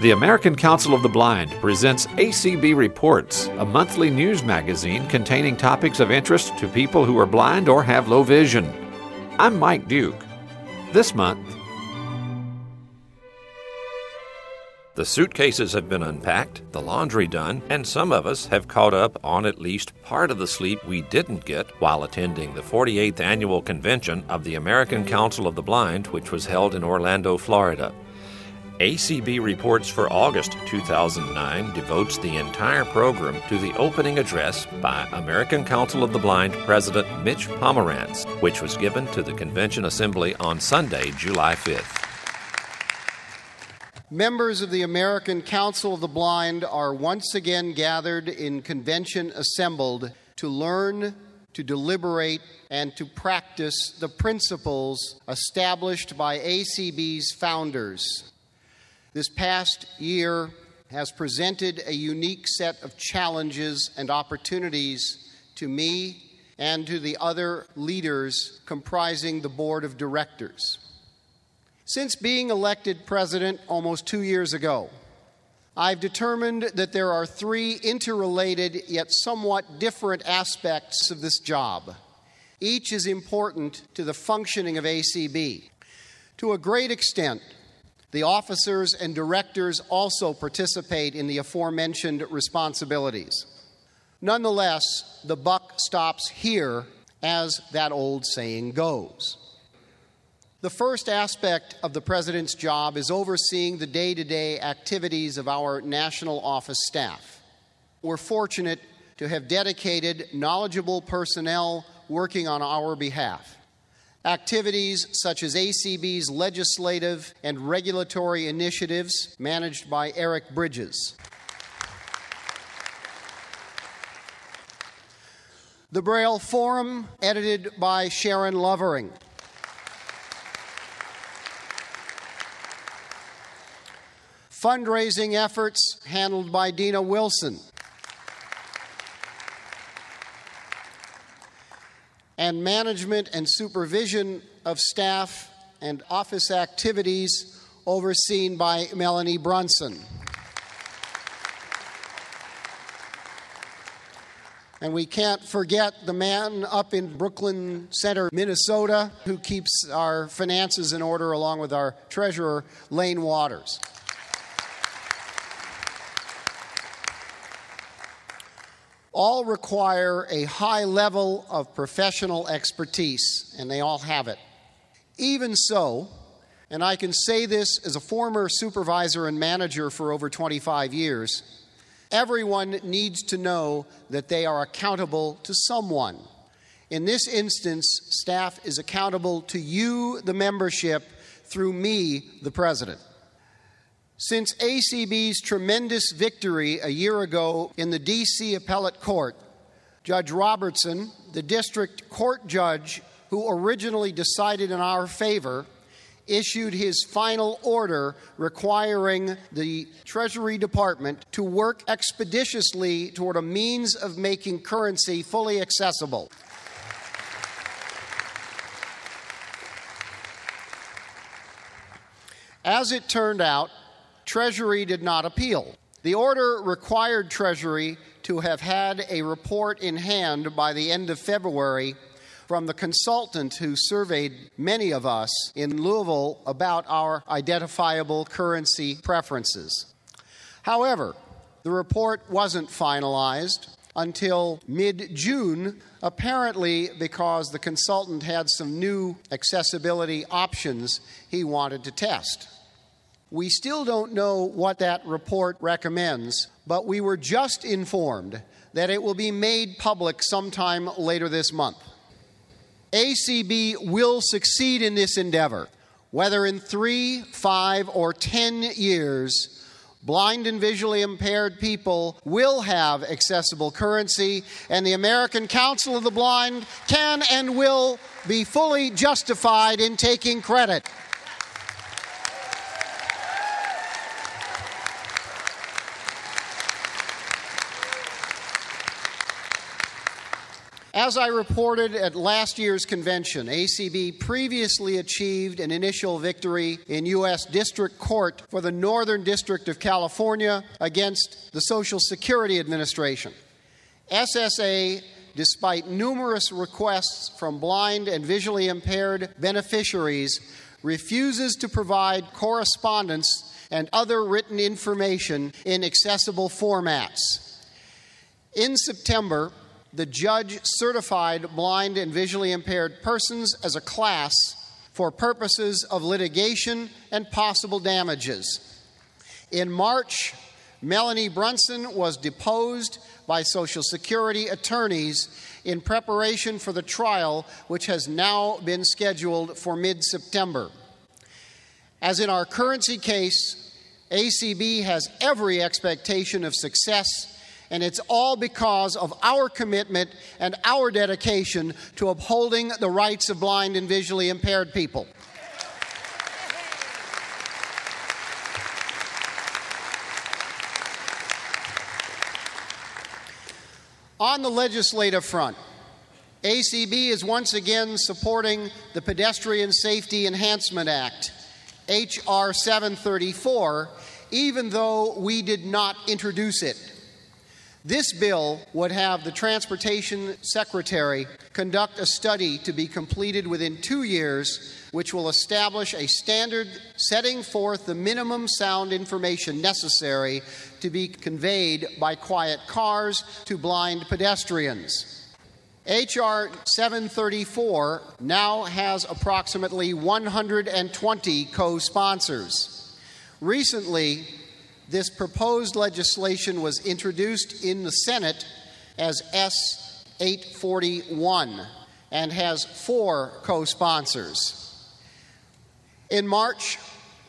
The American Council of the Blind presents ACB Reports, a monthly news magazine containing topics of interest to people who are blind or have low vision. I'm Mike Duke. This month, the suitcases have been unpacked, the laundry done, and some of us have caught up on at least part of the sleep we didn't get while attending the 48th annual convention of the American Council of the Blind, which was held in Orlando, Florida. ACB Reports for August 2009 devotes the entire program to the opening address by American Council of the Blind President Mitch Pomerantz, which was given to the Convention Assembly on Sunday, July 5th. Members of the American Council of the Blind are once again gathered in convention assembled to learn, to deliberate, and to practice the principles established by ACB's founders. This past year has presented a unique set of challenges and opportunities to me and to the other leaders comprising the board of directors. Since being elected president almost two years ago, I've determined that there are three interrelated yet somewhat different aspects of this job. Each is important to the functioning of ACB. To a great extent, the officers and directors also participate in the aforementioned responsibilities. Nonetheless, the buck stops here, as that old saying goes. The first aspect of the President's job is overseeing the day to day activities of our national office staff. We're fortunate to have dedicated, knowledgeable personnel working on our behalf. Activities such as ACB's legislative and regulatory initiatives, managed by Eric Bridges. The Braille Forum, edited by Sharon Lovering. Fundraising efforts handled by Dina Wilson. And management and supervision of staff and office activities overseen by Melanie Brunson. And we can't forget the man up in Brooklyn Center, Minnesota, who keeps our finances in order along with our treasurer, Lane Waters. All require a high level of professional expertise, and they all have it. Even so, and I can say this as a former supervisor and manager for over 25 years, everyone needs to know that they are accountable to someone. In this instance, staff is accountable to you, the membership, through me, the president. Since ACB's tremendous victory a year ago in the D.C. Appellate Court, Judge Robertson, the district court judge who originally decided in our favor, issued his final order requiring the Treasury Department to work expeditiously toward a means of making currency fully accessible. As it turned out, Treasury did not appeal. The order required Treasury to have had a report in hand by the end of February from the consultant who surveyed many of us in Louisville about our identifiable currency preferences. However, the report wasn't finalized until mid June, apparently because the consultant had some new accessibility options he wanted to test. We still don't know what that report recommends, but we were just informed that it will be made public sometime later this month. ACB will succeed in this endeavor, whether in three, five, or ten years. Blind and visually impaired people will have accessible currency, and the American Council of the Blind can and will be fully justified in taking credit. As I reported at last year's convention, ACB previously achieved an initial victory in U.S. District Court for the Northern District of California against the Social Security Administration. SSA, despite numerous requests from blind and visually impaired beneficiaries, refuses to provide correspondence and other written information in accessible formats. In September, the judge certified blind and visually impaired persons as a class for purposes of litigation and possible damages. In March, Melanie Brunson was deposed by Social Security attorneys in preparation for the trial, which has now been scheduled for mid September. As in our currency case, ACB has every expectation of success and it's all because of our commitment and our dedication to upholding the rights of blind and visually impaired people. On the legislative front, ACB is once again supporting the Pedestrian Safety Enhancement Act, H.R. 734, even though we did not introduce it. This bill would have the Transportation Secretary conduct a study to be completed within two years, which will establish a standard setting forth the minimum sound information necessary to be conveyed by quiet cars to blind pedestrians. H.R. 734 now has approximately 120 co sponsors. Recently, this proposed legislation was introduced in the Senate as S 841 and has four co sponsors. In March,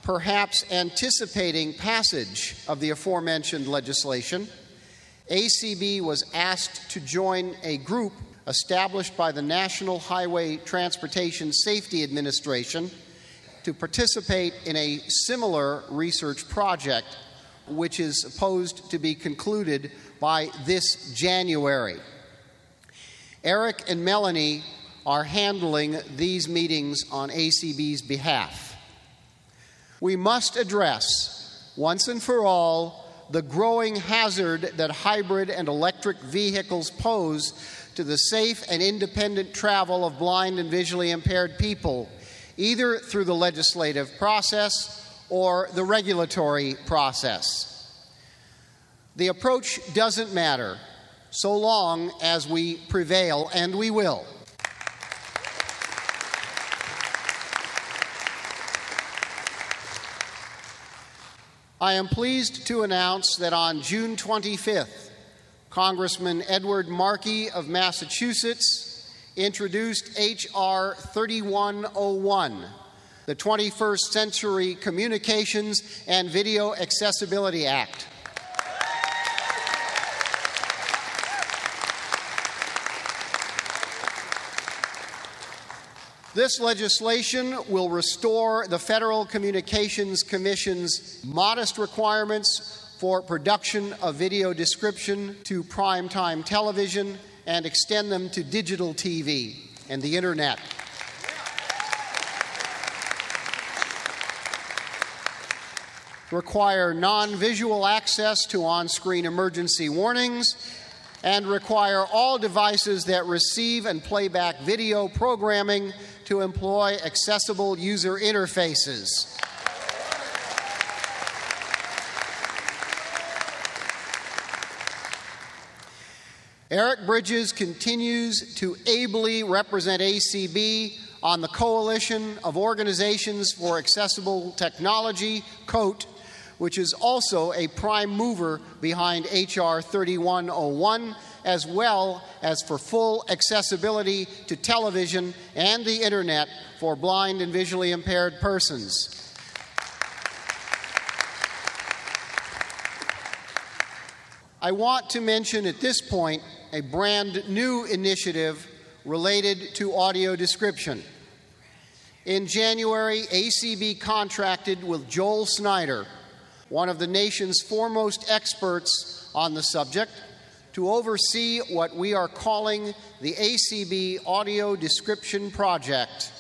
perhaps anticipating passage of the aforementioned legislation, ACB was asked to join a group established by the National Highway Transportation Safety Administration to participate in a similar research project which is supposed to be concluded by this January. Eric and Melanie are handling these meetings on ACB's behalf. We must address, once and for all, the growing hazard that hybrid and electric vehicles pose to the safe and independent travel of blind and visually impaired people, either through the legislative process or the regulatory process. The approach doesn't matter so long as we prevail, and we will. I am pleased to announce that on June 25th, Congressman Edward Markey of Massachusetts introduced H.R. 3101 the 21st Century Communications and Video Accessibility Act. This legislation will restore the Federal Communications Commission's modest requirements for production of video description to primetime television and extend them to digital TV and the internet. Require non visual access to on screen emergency warnings, and require all devices that receive and play back video programming to employ accessible user interfaces. Eric Bridges continues to ably represent ACB on the Coalition of Organizations for Accessible Technology, COAT, which is also a prime mover behind H.R. 3101, as well as for full accessibility to television and the internet for blind and visually impaired persons. I want to mention at this point a brand new initiative related to audio description. In January, ACB contracted with Joel Snyder one of the nation's foremost experts on the subject, to oversee what we are calling the ACB Audio Description Project.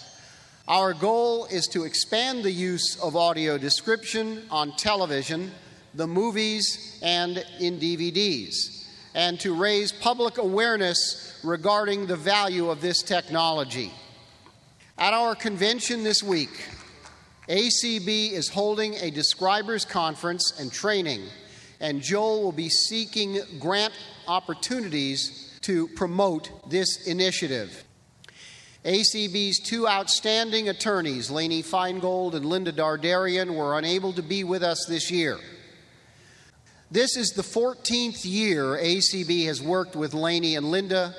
Our goal is to expand the use of audio description on television, the movies, and in DVDs, and to raise public awareness regarding the value of this technology. At our convention this week, ACB is holding a describers conference and training, and Joel will be seeking grant opportunities to promote this initiative. ACB's two outstanding attorneys, Lainey Feingold and Linda Dardarian, were unable to be with us this year. This is the 14th year ACB has worked with Lainey and Linda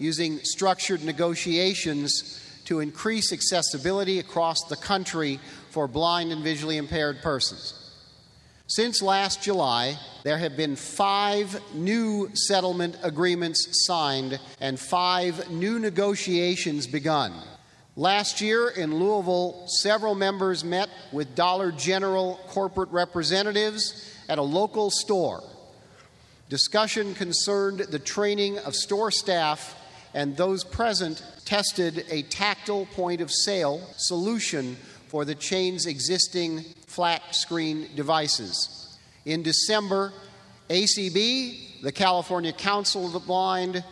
using structured negotiations to increase accessibility across the country for blind and visually impaired persons. Since last July, there have been five new settlement agreements signed and five new negotiations begun. Last year in Louisville, several members met with Dollar General corporate representatives at a local store. Discussion concerned the training of store staff, and those present tested a tactile point of sale solution for the chain's existing flat screen devices. In December, ACB, the California Council of the Blind,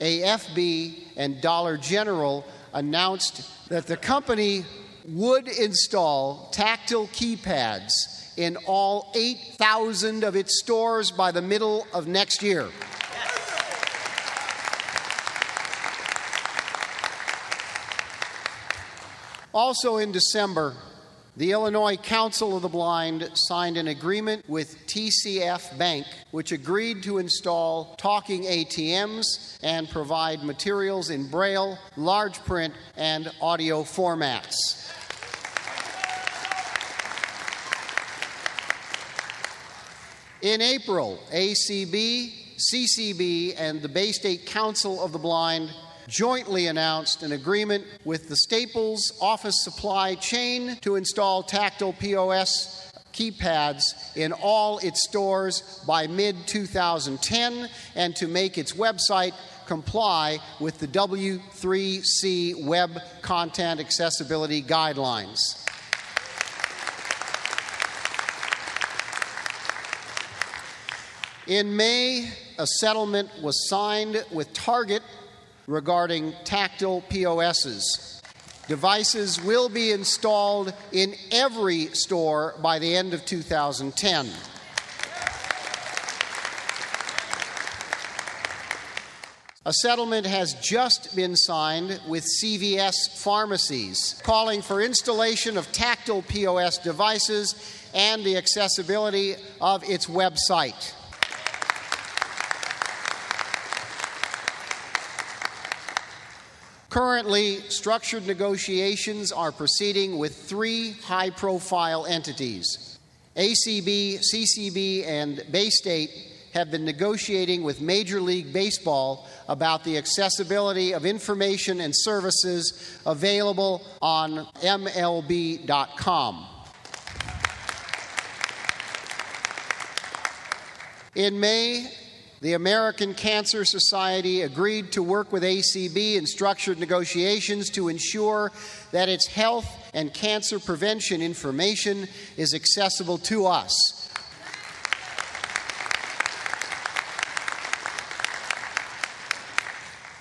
AFB, and Dollar General announced that the company would install tactile keypads in all 8,000 of its stores by the middle of next year. Also in December, the Illinois Council of the Blind signed an agreement with TCF Bank, which agreed to install talking ATMs and provide materials in braille, large print, and audio formats. In April, ACB, CCB, and the Bay State Council of the Blind jointly announced an agreement with the Staples office supply chain to install tactile POS keypads in all its stores by mid 2010 and to make its website comply with the W3C Web Content Accessibility Guidelines. In May, a settlement was signed with Target regarding tactile POSs. Devices will be installed in every store by the end of 2010. A settlement has just been signed with CVS pharmacies, calling for installation of tactile POS devices and the accessibility of its website. Currently, structured negotiations are proceeding with three high profile entities. ACB, CCB, and Bay State have been negotiating with Major League Baseball about the accessibility of information and services available on MLB.com. In May, the American Cancer Society agreed to work with ACB in structured negotiations to ensure that its health and cancer prevention information is accessible to us.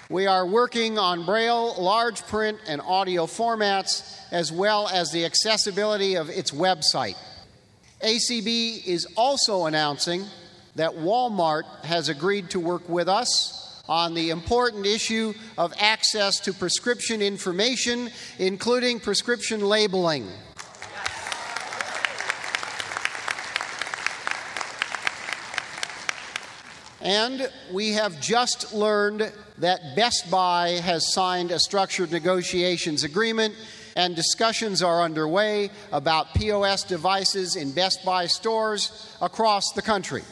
We are working on Braille, large print, and audio formats, as well as the accessibility of its website. ACB is also announcing that Walmart has agreed to work with us on the important issue of access to prescription information, including prescription labeling. And we have just learned that Best Buy has signed a structured negotiations agreement, and discussions are underway about POS devices in Best Buy stores across the country.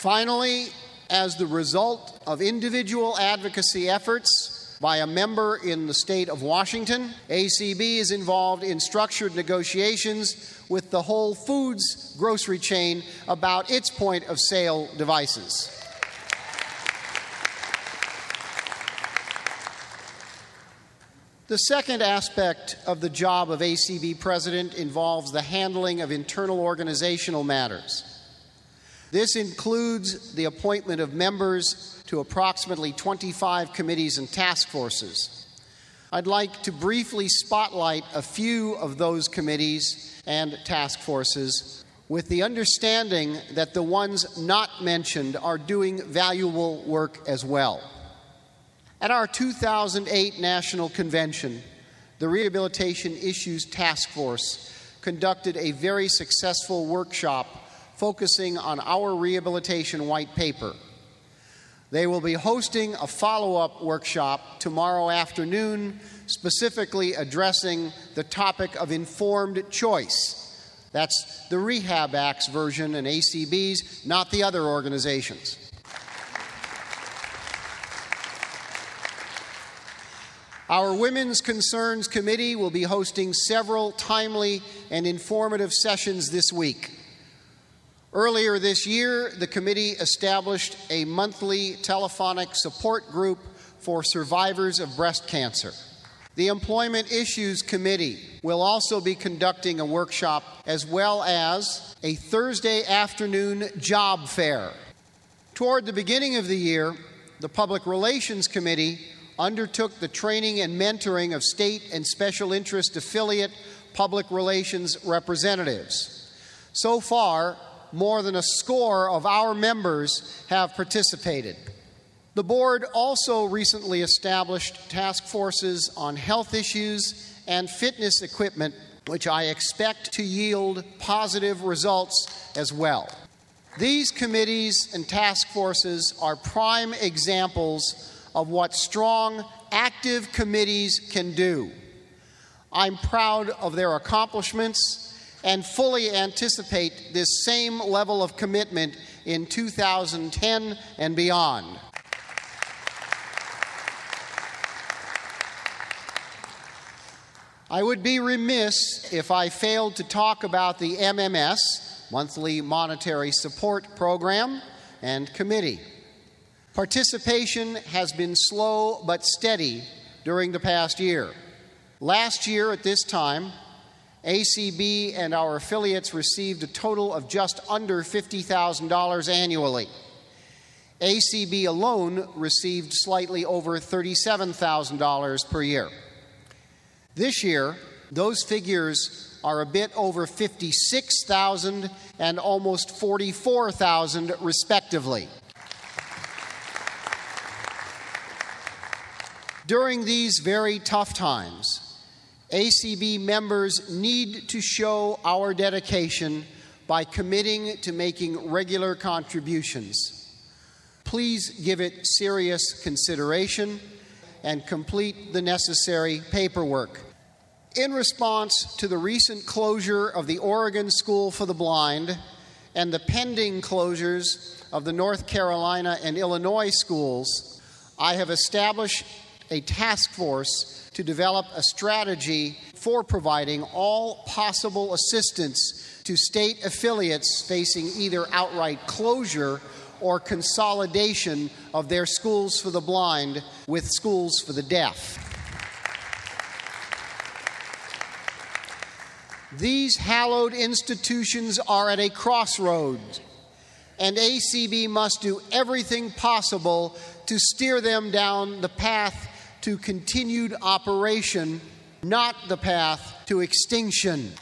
Finally, as the result of individual advocacy efforts, by a member in the state of Washington. ACB is involved in structured negotiations with the Whole Foods grocery chain about its point of sale devices. The second aspect of the job of ACB president involves the handling of internal organizational matters. This includes the appointment of members to approximately 25 committees and task forces. I'd like to briefly spotlight a few of those committees and task forces with the understanding that the ones not mentioned are doing valuable work as well. At our 2008 National Convention, the Rehabilitation Issues Task Force conducted a very successful workshop focusing on our rehabilitation white paper. They will be hosting a follow up workshop tomorrow afternoon, specifically addressing the topic of informed choice. That's the Rehab Act's version and ACB's, not the other organizations. Our Women's Concerns Committee will be hosting several timely and informative sessions this week. Earlier this year, the committee established a monthly telephonic support group for survivors of breast cancer. The Employment Issues Committee will also be conducting a workshop as well as a Thursday afternoon job fair. Toward the beginning of the year, the Public Relations Committee undertook the training and mentoring of state and special interest affiliate public relations representatives. So far, more than a score of our members have participated. The board also recently established task forces on health issues and fitness equipment, which I expect to yield positive results as well. These committees and task forces are prime examples of what strong, active committees can do. I'm proud of their accomplishments and fully anticipate this same level of commitment in 2010 and beyond. I would be remiss if I failed to talk about the MMS, Monthly Monetary Support Program, and Committee. Participation has been slow but steady during the past year. Last year, at this time, ACB and our affiliates received a total of just under $50,000 annually. ACB alone received slightly over $37,000 per year. This year, those figures are a bit over 56,000 and almost 44,000 respectively. During these very tough times, ACB members need to show our dedication by committing to making regular contributions. Please give it serious consideration and complete the necessary paperwork. In response to the recent closure of the Oregon School for the Blind and the pending closures of the North Carolina and Illinois schools, I have established a task force to develop a strategy for providing all possible assistance to state affiliates facing either outright closure or consolidation of their schools for the blind with schools for the deaf. These hallowed institutions are at a crossroads, and ACB must do everything possible to steer them down the path to continued operation, not the path to extinction.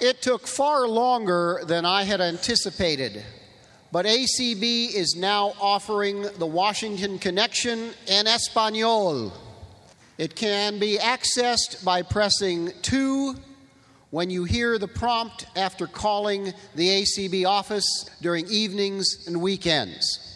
It took far longer than I had anticipated, but ACB is now offering the Washington Connection in Espanol. It can be accessed by pressing 2 when you hear the prompt after calling the ACB office during evenings and weekends.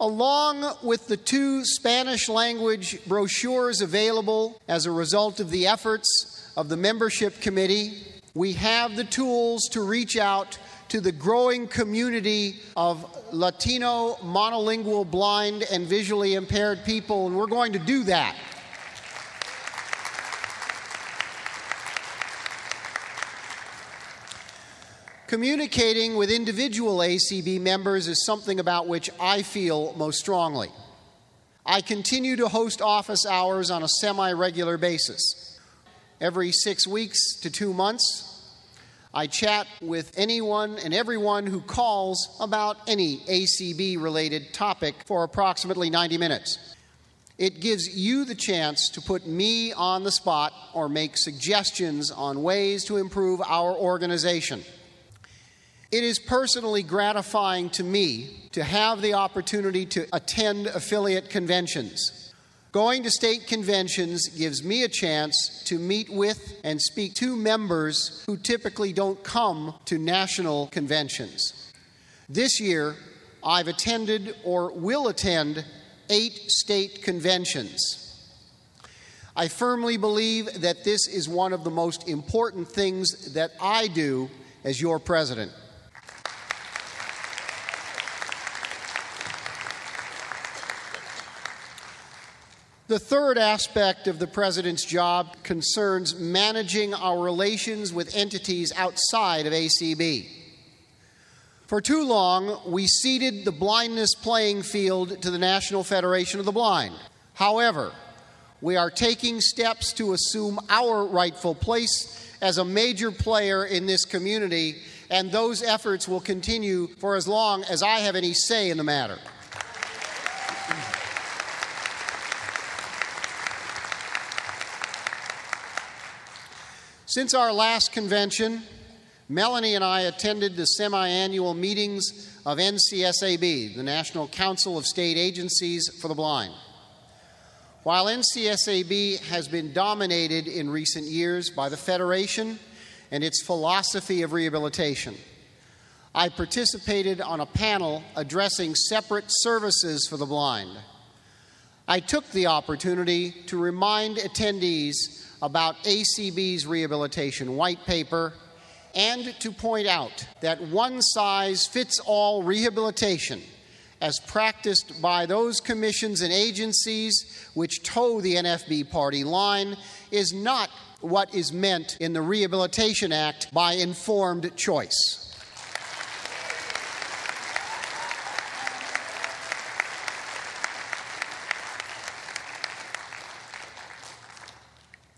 Along with the two Spanish language brochures available as a result of the efforts of the membership committee, we have the tools to reach out to the growing community of Latino monolingual blind and visually impaired people, and we're going to do that. Communicating with individual ACB members is something about which I feel most strongly. I continue to host office hours on a semi regular basis. Every six weeks to two months, I chat with anyone and everyone who calls about any ACB related topic for approximately 90 minutes. It gives you the chance to put me on the spot or make suggestions on ways to improve our organization. It is personally gratifying to me to have the opportunity to attend affiliate conventions. Going to state conventions gives me a chance to meet with and speak to members who typically don't come to national conventions. This year, I've attended or will attend eight state conventions. I firmly believe that this is one of the most important things that I do as your president. The third aspect of the President's job concerns managing our relations with entities outside of ACB. For too long, we ceded the blindness playing field to the National Federation of the Blind. However, we are taking steps to assume our rightful place as a major player in this community, and those efforts will continue for as long as I have any say in the matter. Since our last convention, Melanie and I attended the semi annual meetings of NCSAB, the National Council of State Agencies for the Blind. While NCSAB has been dominated in recent years by the Federation and its philosophy of rehabilitation, I participated on a panel addressing separate services for the blind. I took the opportunity to remind attendees about ACB's rehabilitation white paper and to point out that one size fits all rehabilitation, as practiced by those commissions and agencies which toe the NFB party line, is not what is meant in the Rehabilitation Act by informed choice.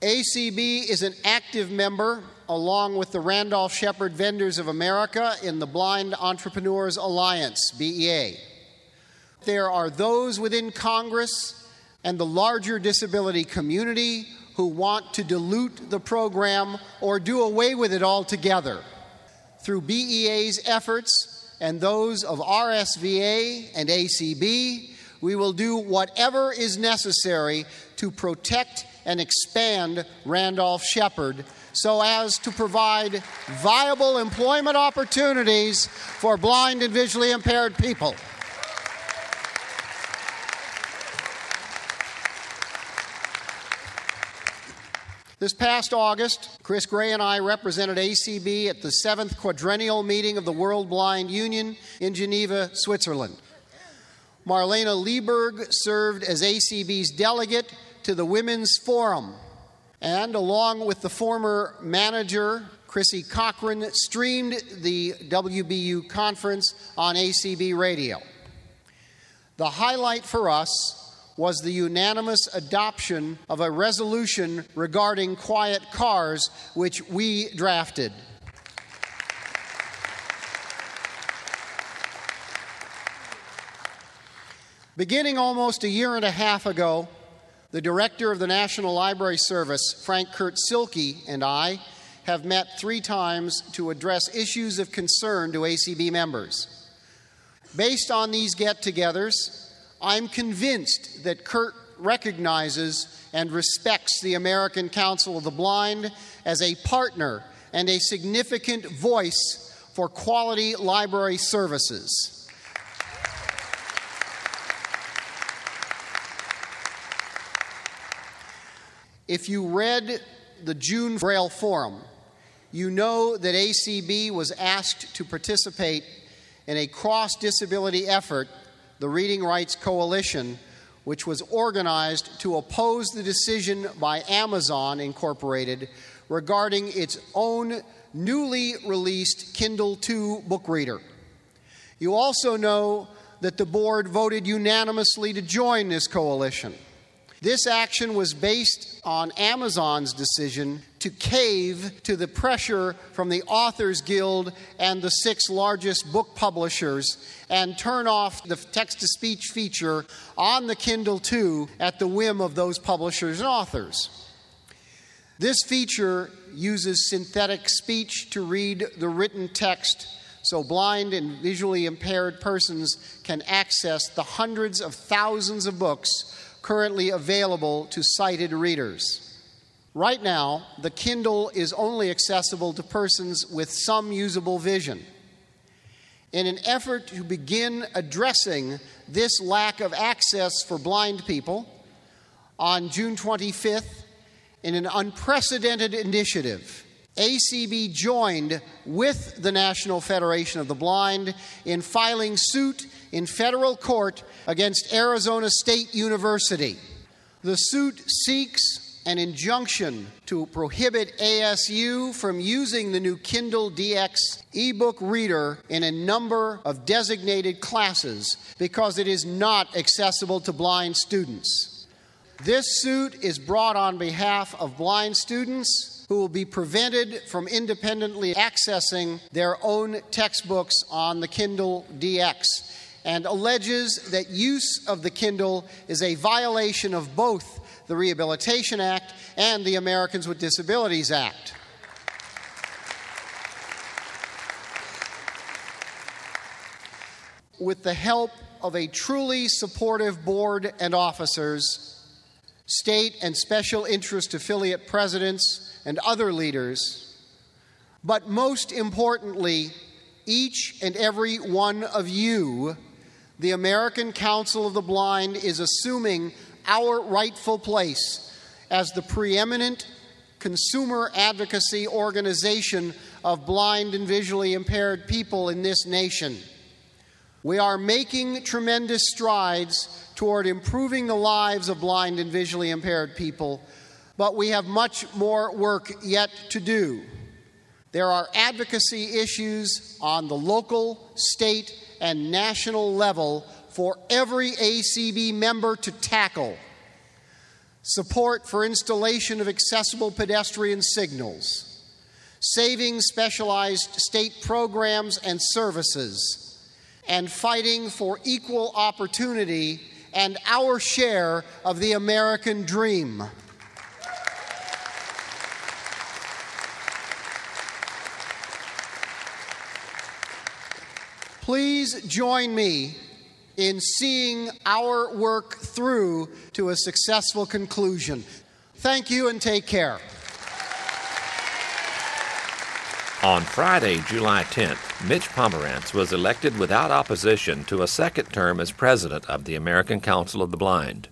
ACB is an active member, along with the Randolph Sheppard Vendors of America, in the Blind Entrepreneurs Alliance, BEA. There are those within Congress and the larger disability community who want to dilute the program or do away with it altogether. Through BEA's efforts and those of RSVA and ACB, we will do whatever is necessary to protect and expand Randolph Sheppard so as to provide viable employment opportunities for blind and visually impaired people. This past August, Chris Gray and I represented ACB at the seventh quadrennial meeting of the World Blind Union in Geneva, Switzerland. Marlaina Lieberg served as ACB's delegate to the Women's Forum, and along with the former manager, Chrissy Cochran, streamed the WBU conference on ACB radio. The highlight for us was the unanimous adoption of a resolution regarding quiet cars, which we drafted. Beginning almost a year and a half ago, the director of the National Library Service, Frank Kurt Cylke, and I have met three times to address issues of concern to ACB members. Based on these get togethers, I'm convinced that Kurt recognizes and respects the American Council of the Blind as a partner and a significant voice for quality library services. If you read the June Braille Forum, you know that ACB was asked to participate in a cross disability effort, the Reading Rights Coalition, which was organized to oppose the decision by Amazon Incorporated regarding its own newly released Kindle 2 book reader. You also know that the board voted unanimously to join this coalition. This action was based on Amazon's decision to cave to the pressure from the Authors Guild and the six largest book publishers and turn off the text to speech feature on the Kindle 2 at the whim of those publishers and authors. This feature uses synthetic speech to read the written text so blind and visually impaired persons can access the hundreds of thousands of books currently available to sighted readers. Right now, the Kindle is only accessible to persons with some usable vision. In an effort to begin addressing this lack of access for blind people, on June 25th, in an unprecedented initiative, ACB joined with the National Federation of the Blind in filing suit in federal court against Arizona State University. The suit seeks an injunction to prohibit ASU from using the new Kindle DX ebook reader in a number of designated classes because it is not accessible to blind students. This suit is brought on behalf of blind students who will be prevented from independently accessing their own textbooks on the Kindle DX and alleges that use of the Kindle is a violation of both the Rehabilitation Act and the Americans with Disabilities Act. With the help of a truly supportive board and officers, state and special interest affiliate presidents, and other leaders, but most importantly, each and every one of you the American Council of the Blind is assuming our rightful place as the preeminent consumer advocacy organization of blind and visually impaired people in this nation. We are making tremendous strides toward improving the lives of blind and visually impaired people, but we have much more work yet to do. There are advocacy issues on the local, state, and national level for every ACB member to tackle. Support for installation of accessible pedestrian signals, saving specialized state programs and services, and fighting for equal opportunity and our share of the American dream. Please join me in seeing our work through to a successful conclusion. Thank you and take care. On Friday, July 10th, Mitch Pomerantz was elected without opposition to a second term as president of the American Council of the Blind.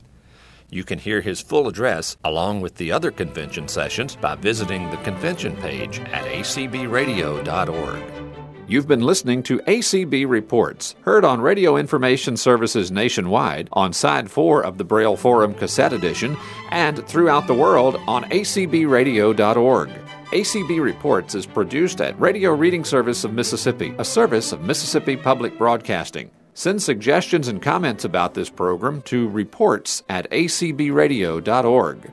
You can hear his full address along with the other convention sessions by visiting the convention page at acbradio.org. You've been listening to ACB Reports, heard on Radio Information Services nationwide on Side 4 of the Braille Forum Cassette Edition and throughout the world on acbradio.org. ACB Reports is produced at Radio Reading Service of Mississippi, a service of Mississippi Public Broadcasting. Send suggestions and comments about this program to reports at acbradio.org.